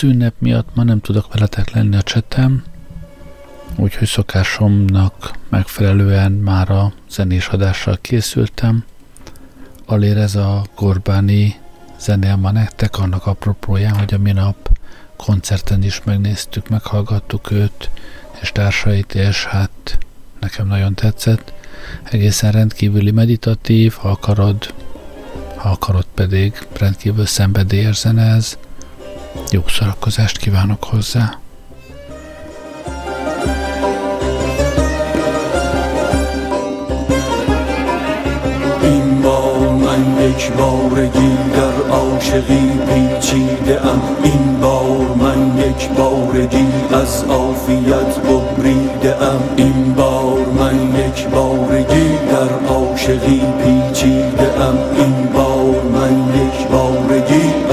Az ünnep miatt ma nem tudok veletek lenni a csetem, úgyhogy szokásomnak megfelelően már a zenés adással készültem. Alér ez a Gorbáni zenél ma nektek, annak apropóján, hogy a minap koncerten is megnéztük, meghallgattuk őt és társait, és hát nekem nagyon tetszett. Egészen rendkívüli meditatív, ha akarod, ha akarod pedig rendkívül szenvedélyes zene ez. Jó szórakozást kívánok hozzá! من یک بارگی در عاشقی پیچیده ام این بار من یک بارگی از عافیت ببریده ام این بار من یک بارگی در عاشقی پیچیده ام این بار من یک بارگی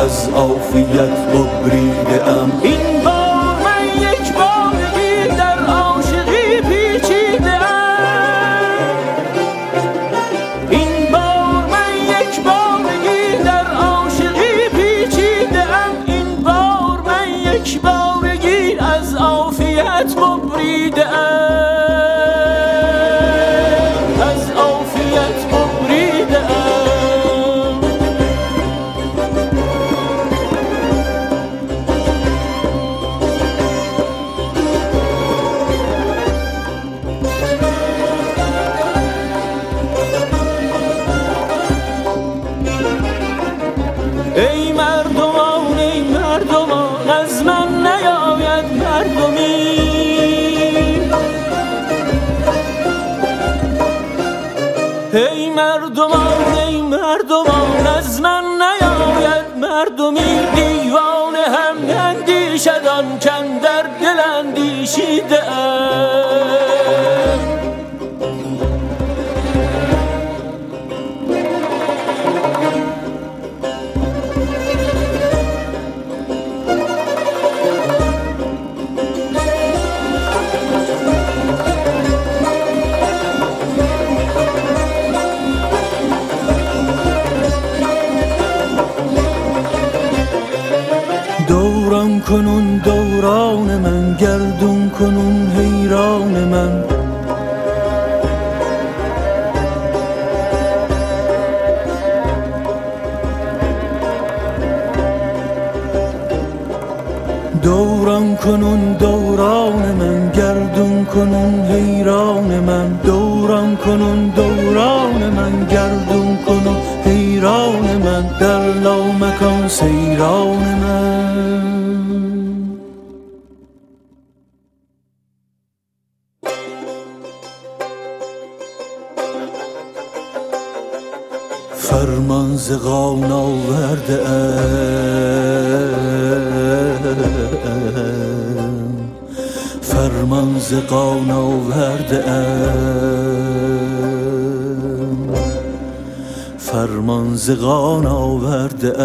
از عافیت ببریده ام این مردمی دیوانه هم اندیشد آن کن در دل اندیشیده. کنون دوران من گردون کنون حیران من. دوران کنون دوران من گردون کنون حیران من. در لامکان سیران من. فرمان ز قان آورده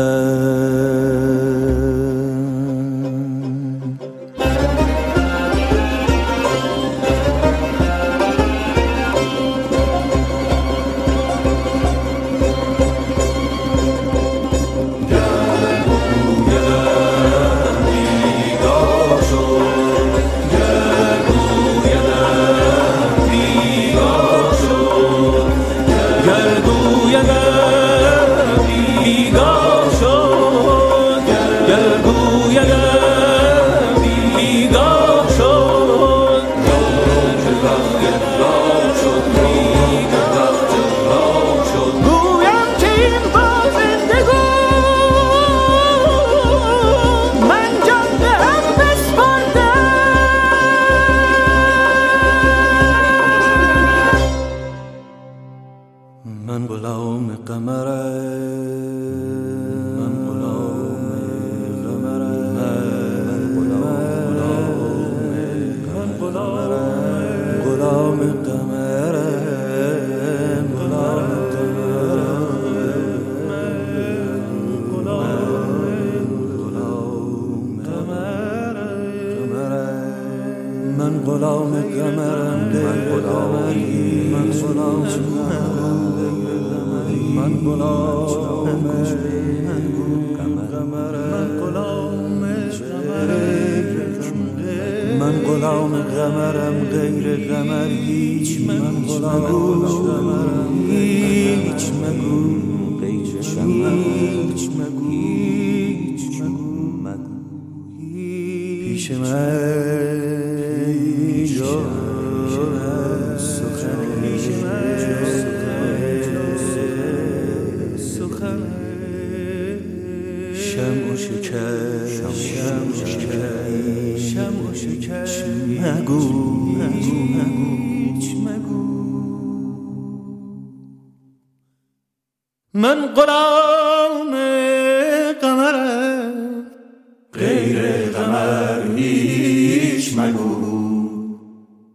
شم و شکر مگو مگو من قرآن قمرم غیر قمر هیچ مگو.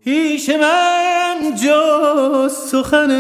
هیچ من جو سخن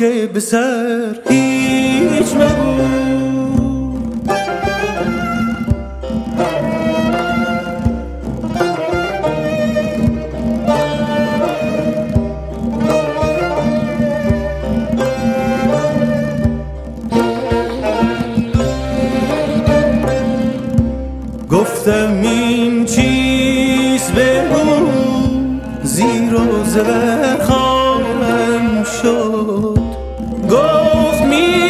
که به سر هیچ مگو گفتم این چیز بگو زیر و زبر خواهم شد. Goes me.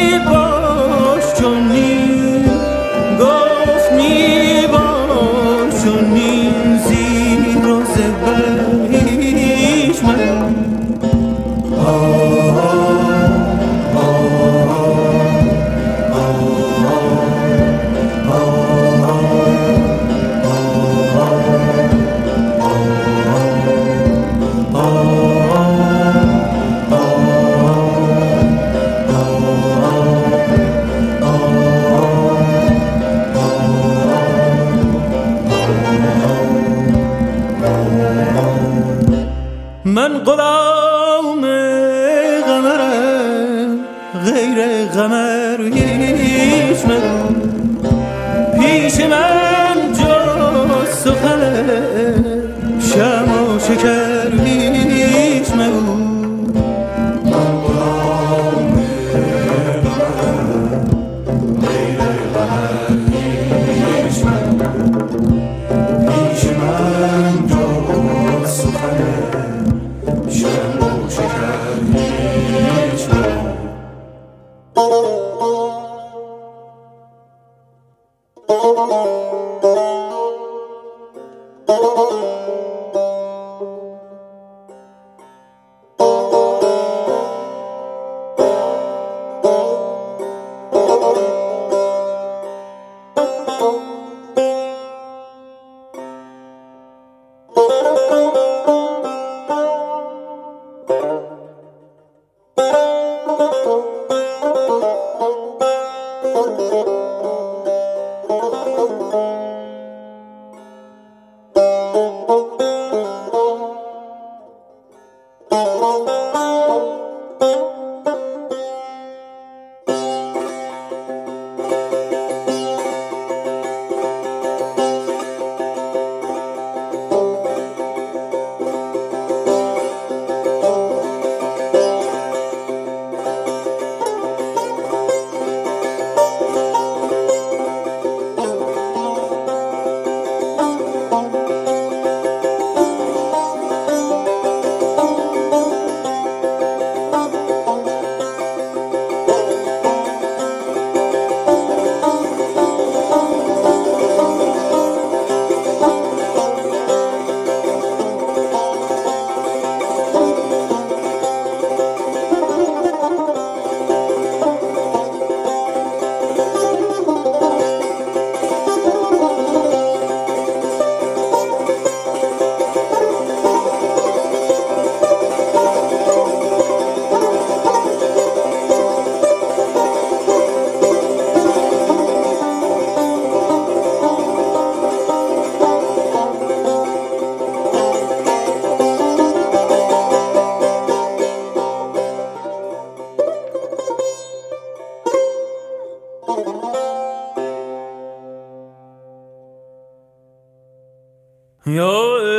Yo.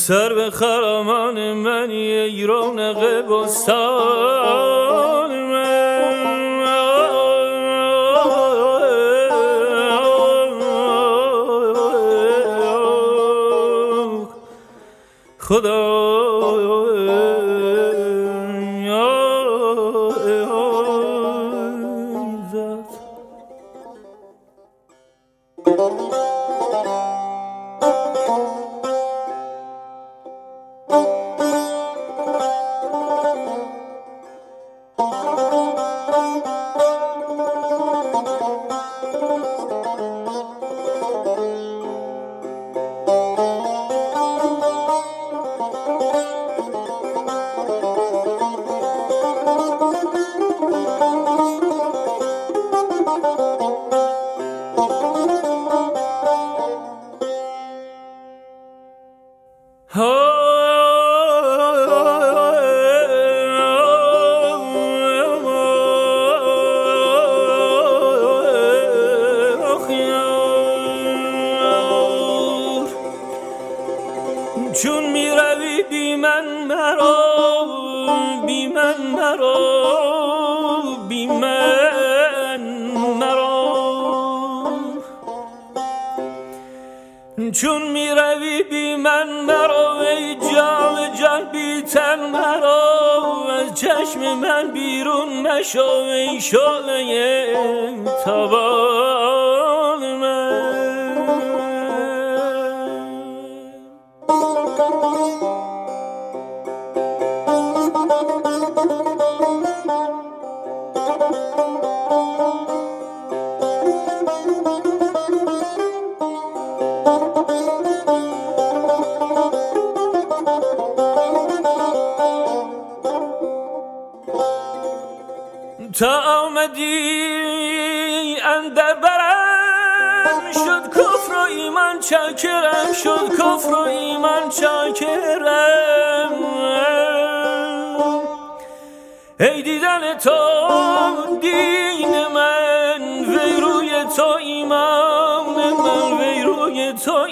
سر به خرامان منی ای رونق بستان تا آمدی اندر برم شد کفر و ایمان چاکرم شد کفر و ایمان چاکرم. ای دیدن تو دین من وی روی تو ایمان. وی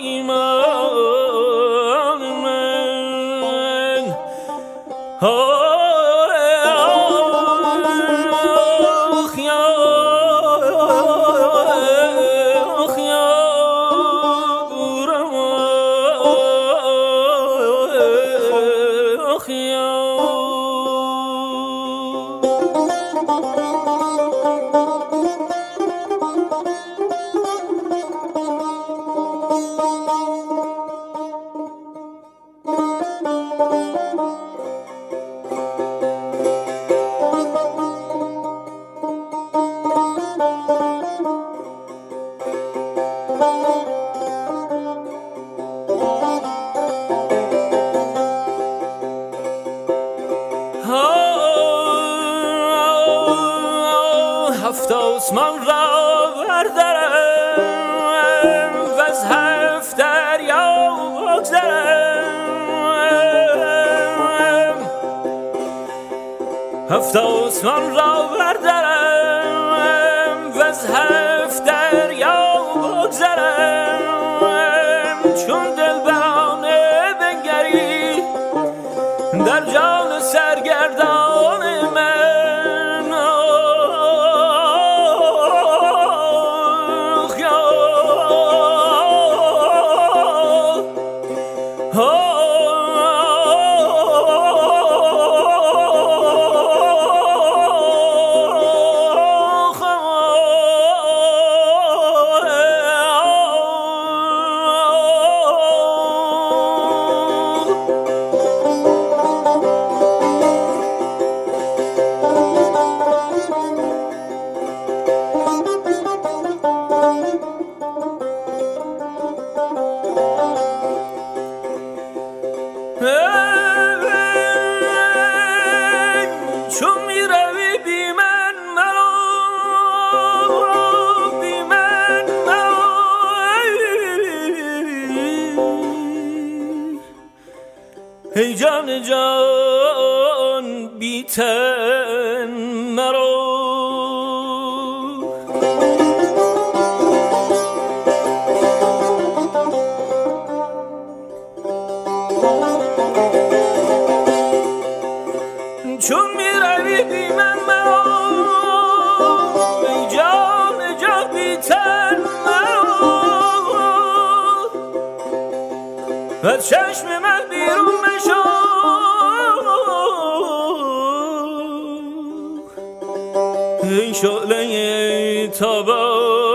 tava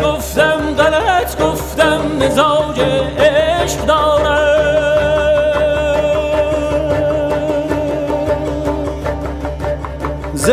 گفتم غلط گفتم مزاج عشق دارم. ز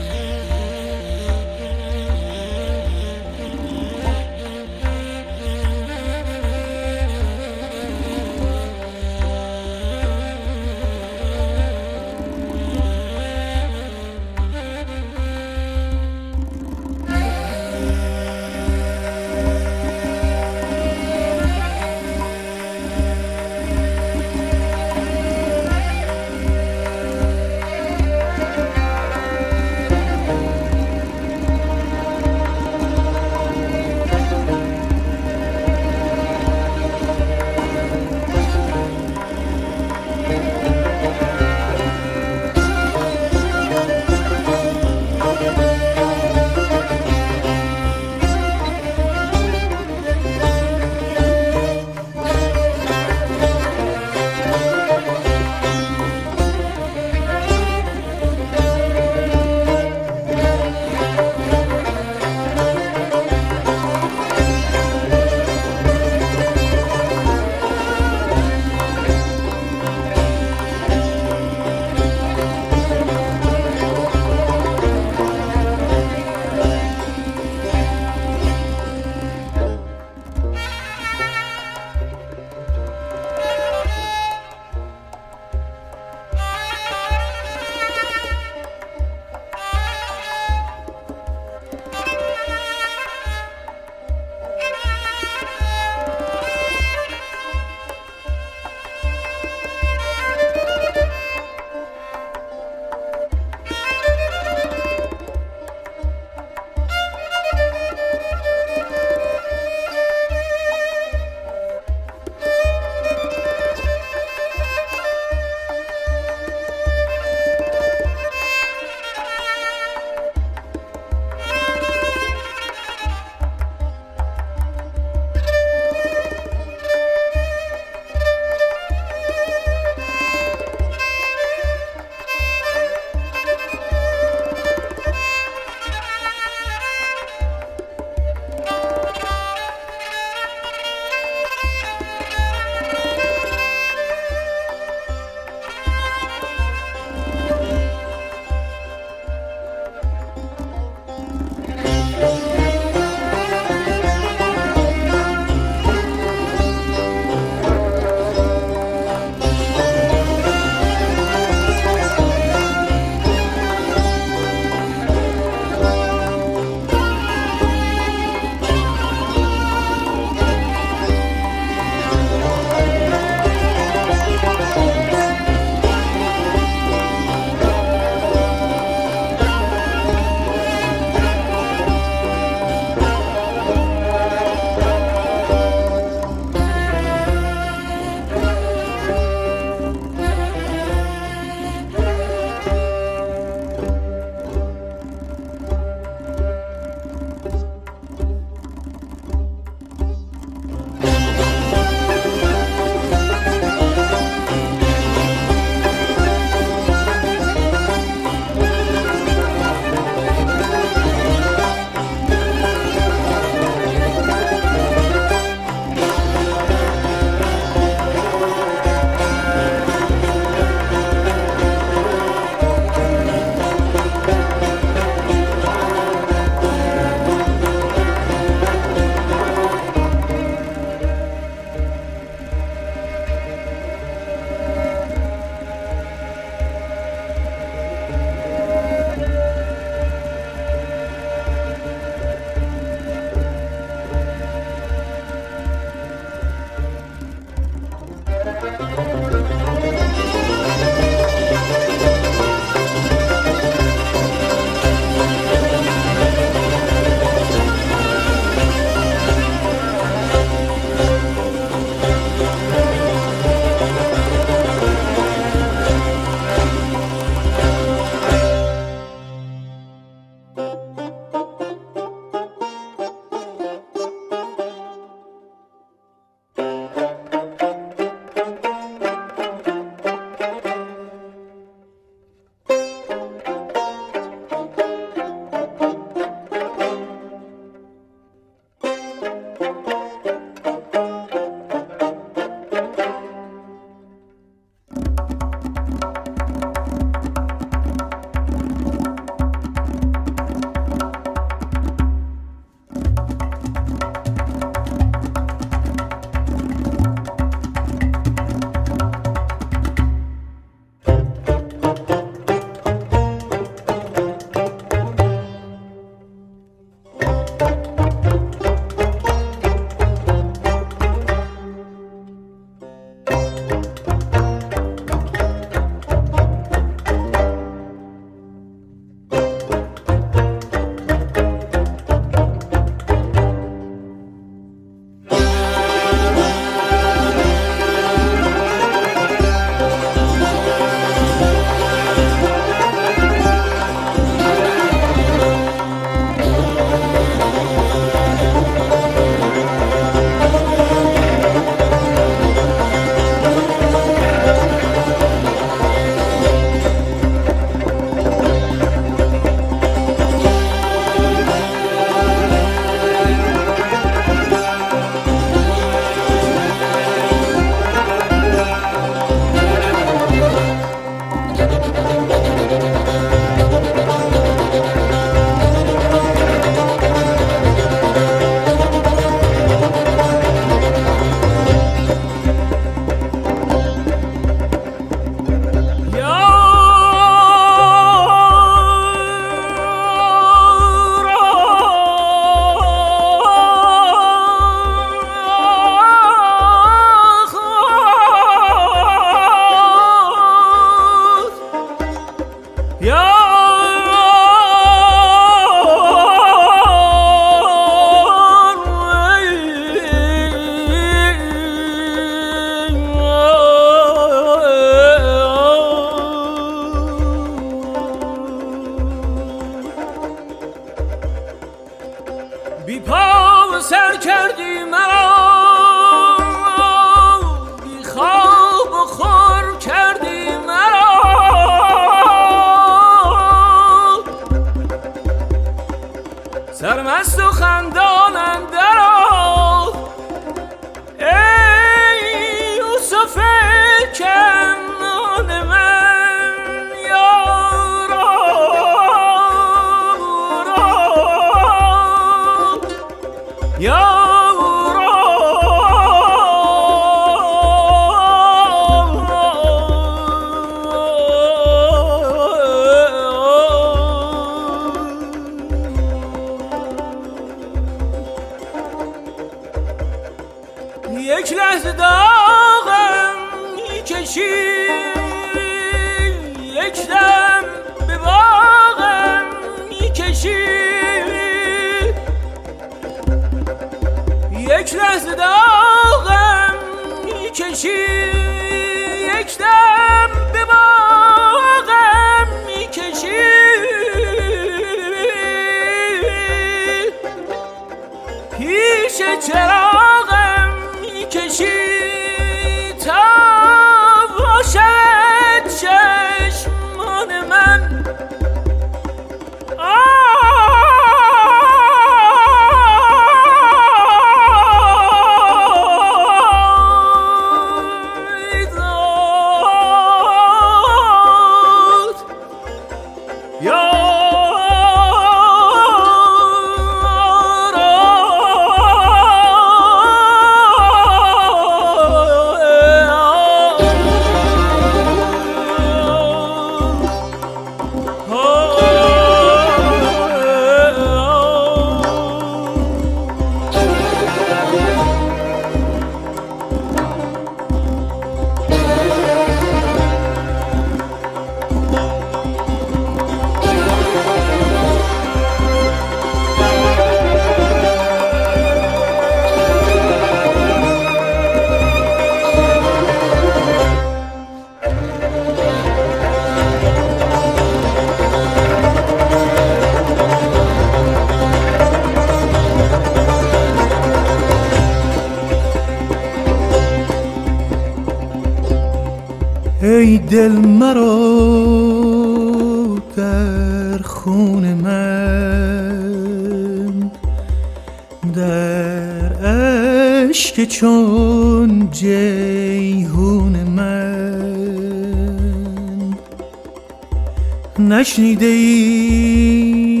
نشنیده ای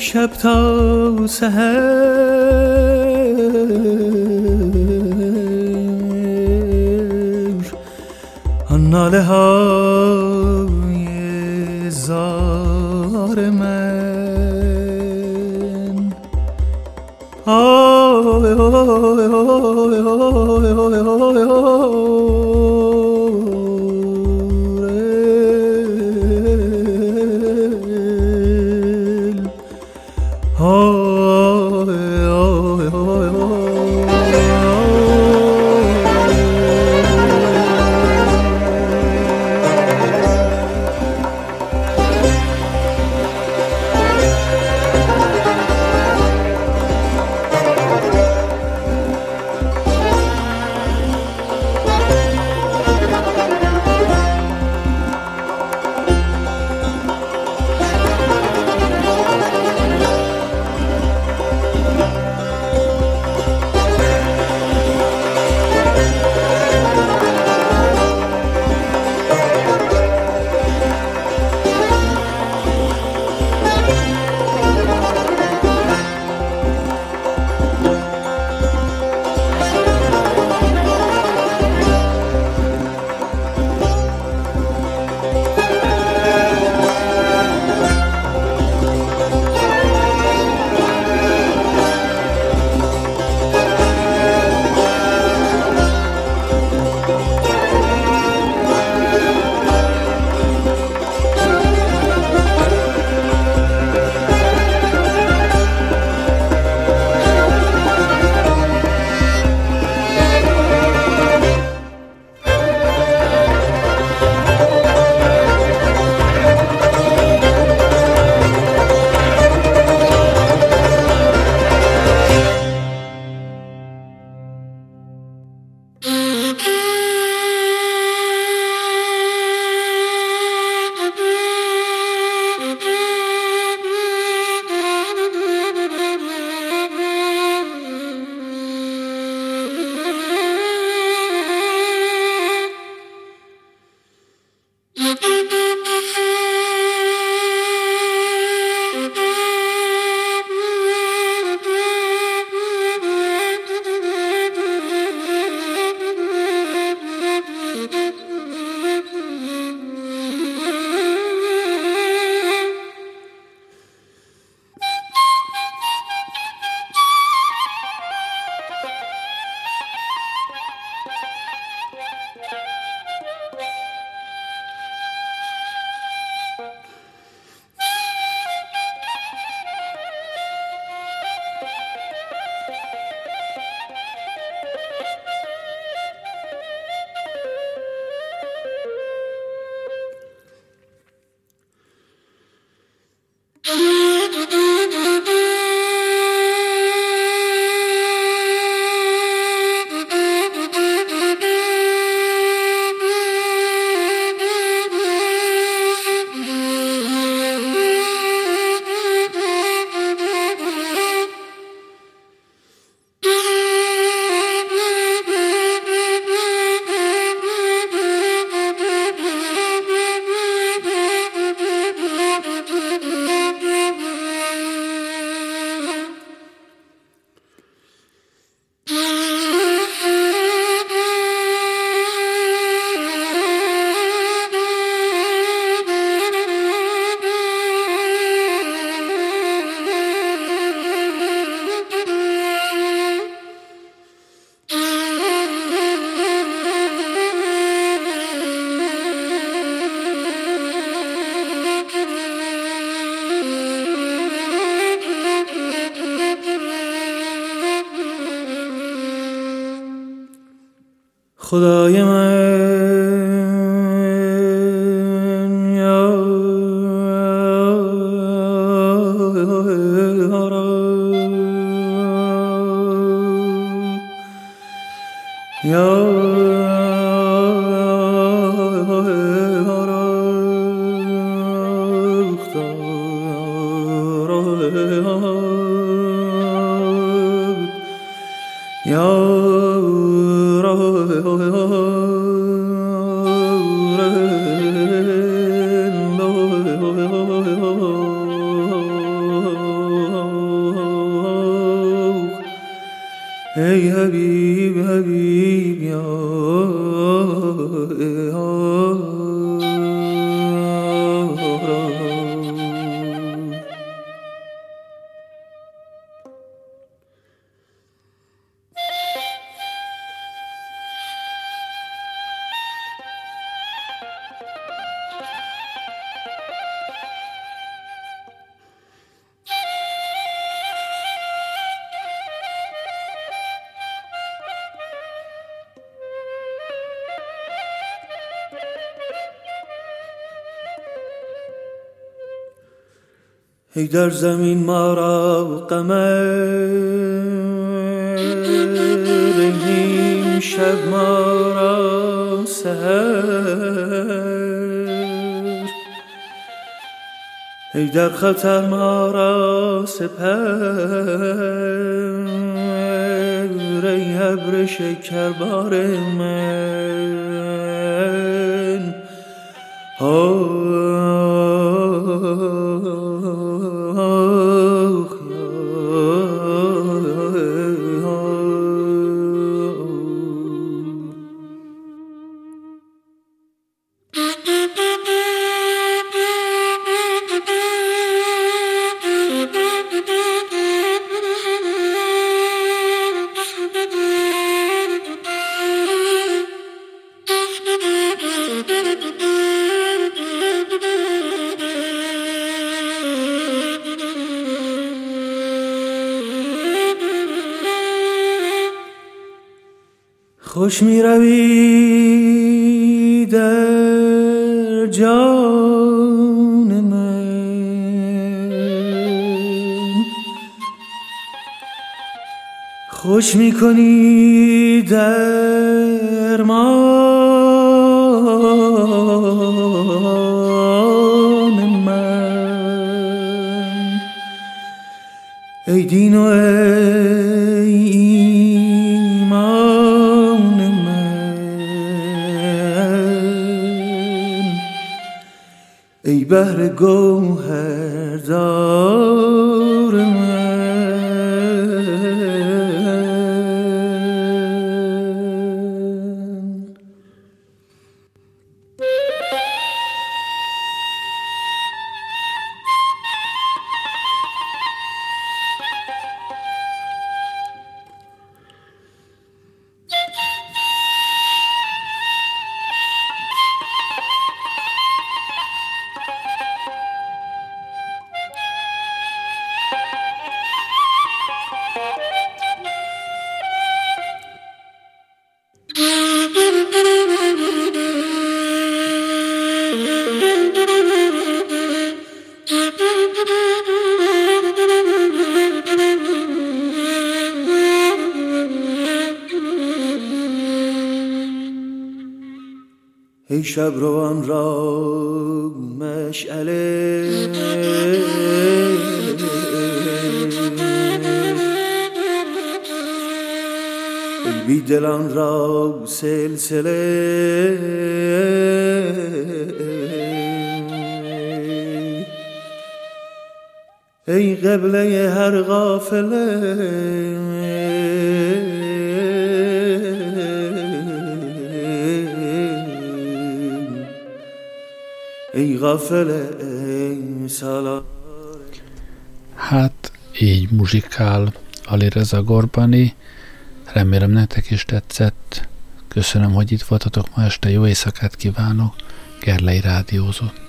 شب تا سحر؟ ای در زمین ما را قمر نیم شب ما را سهر ای در خطر ما را سپر ای ابر شکربار من. خوش روی در جان من. خوش می کنی در مان go ahead. شب روان را مشعله بی دلان را سلسله. ای قبله هر غافله. Hát így muzsikál Alireza Gorbani. Remélem nektek is tetszett. Köszönöm, hogy itt voltatok ma este. Jó éjszakát kívánok. Gerlei Rádiózott.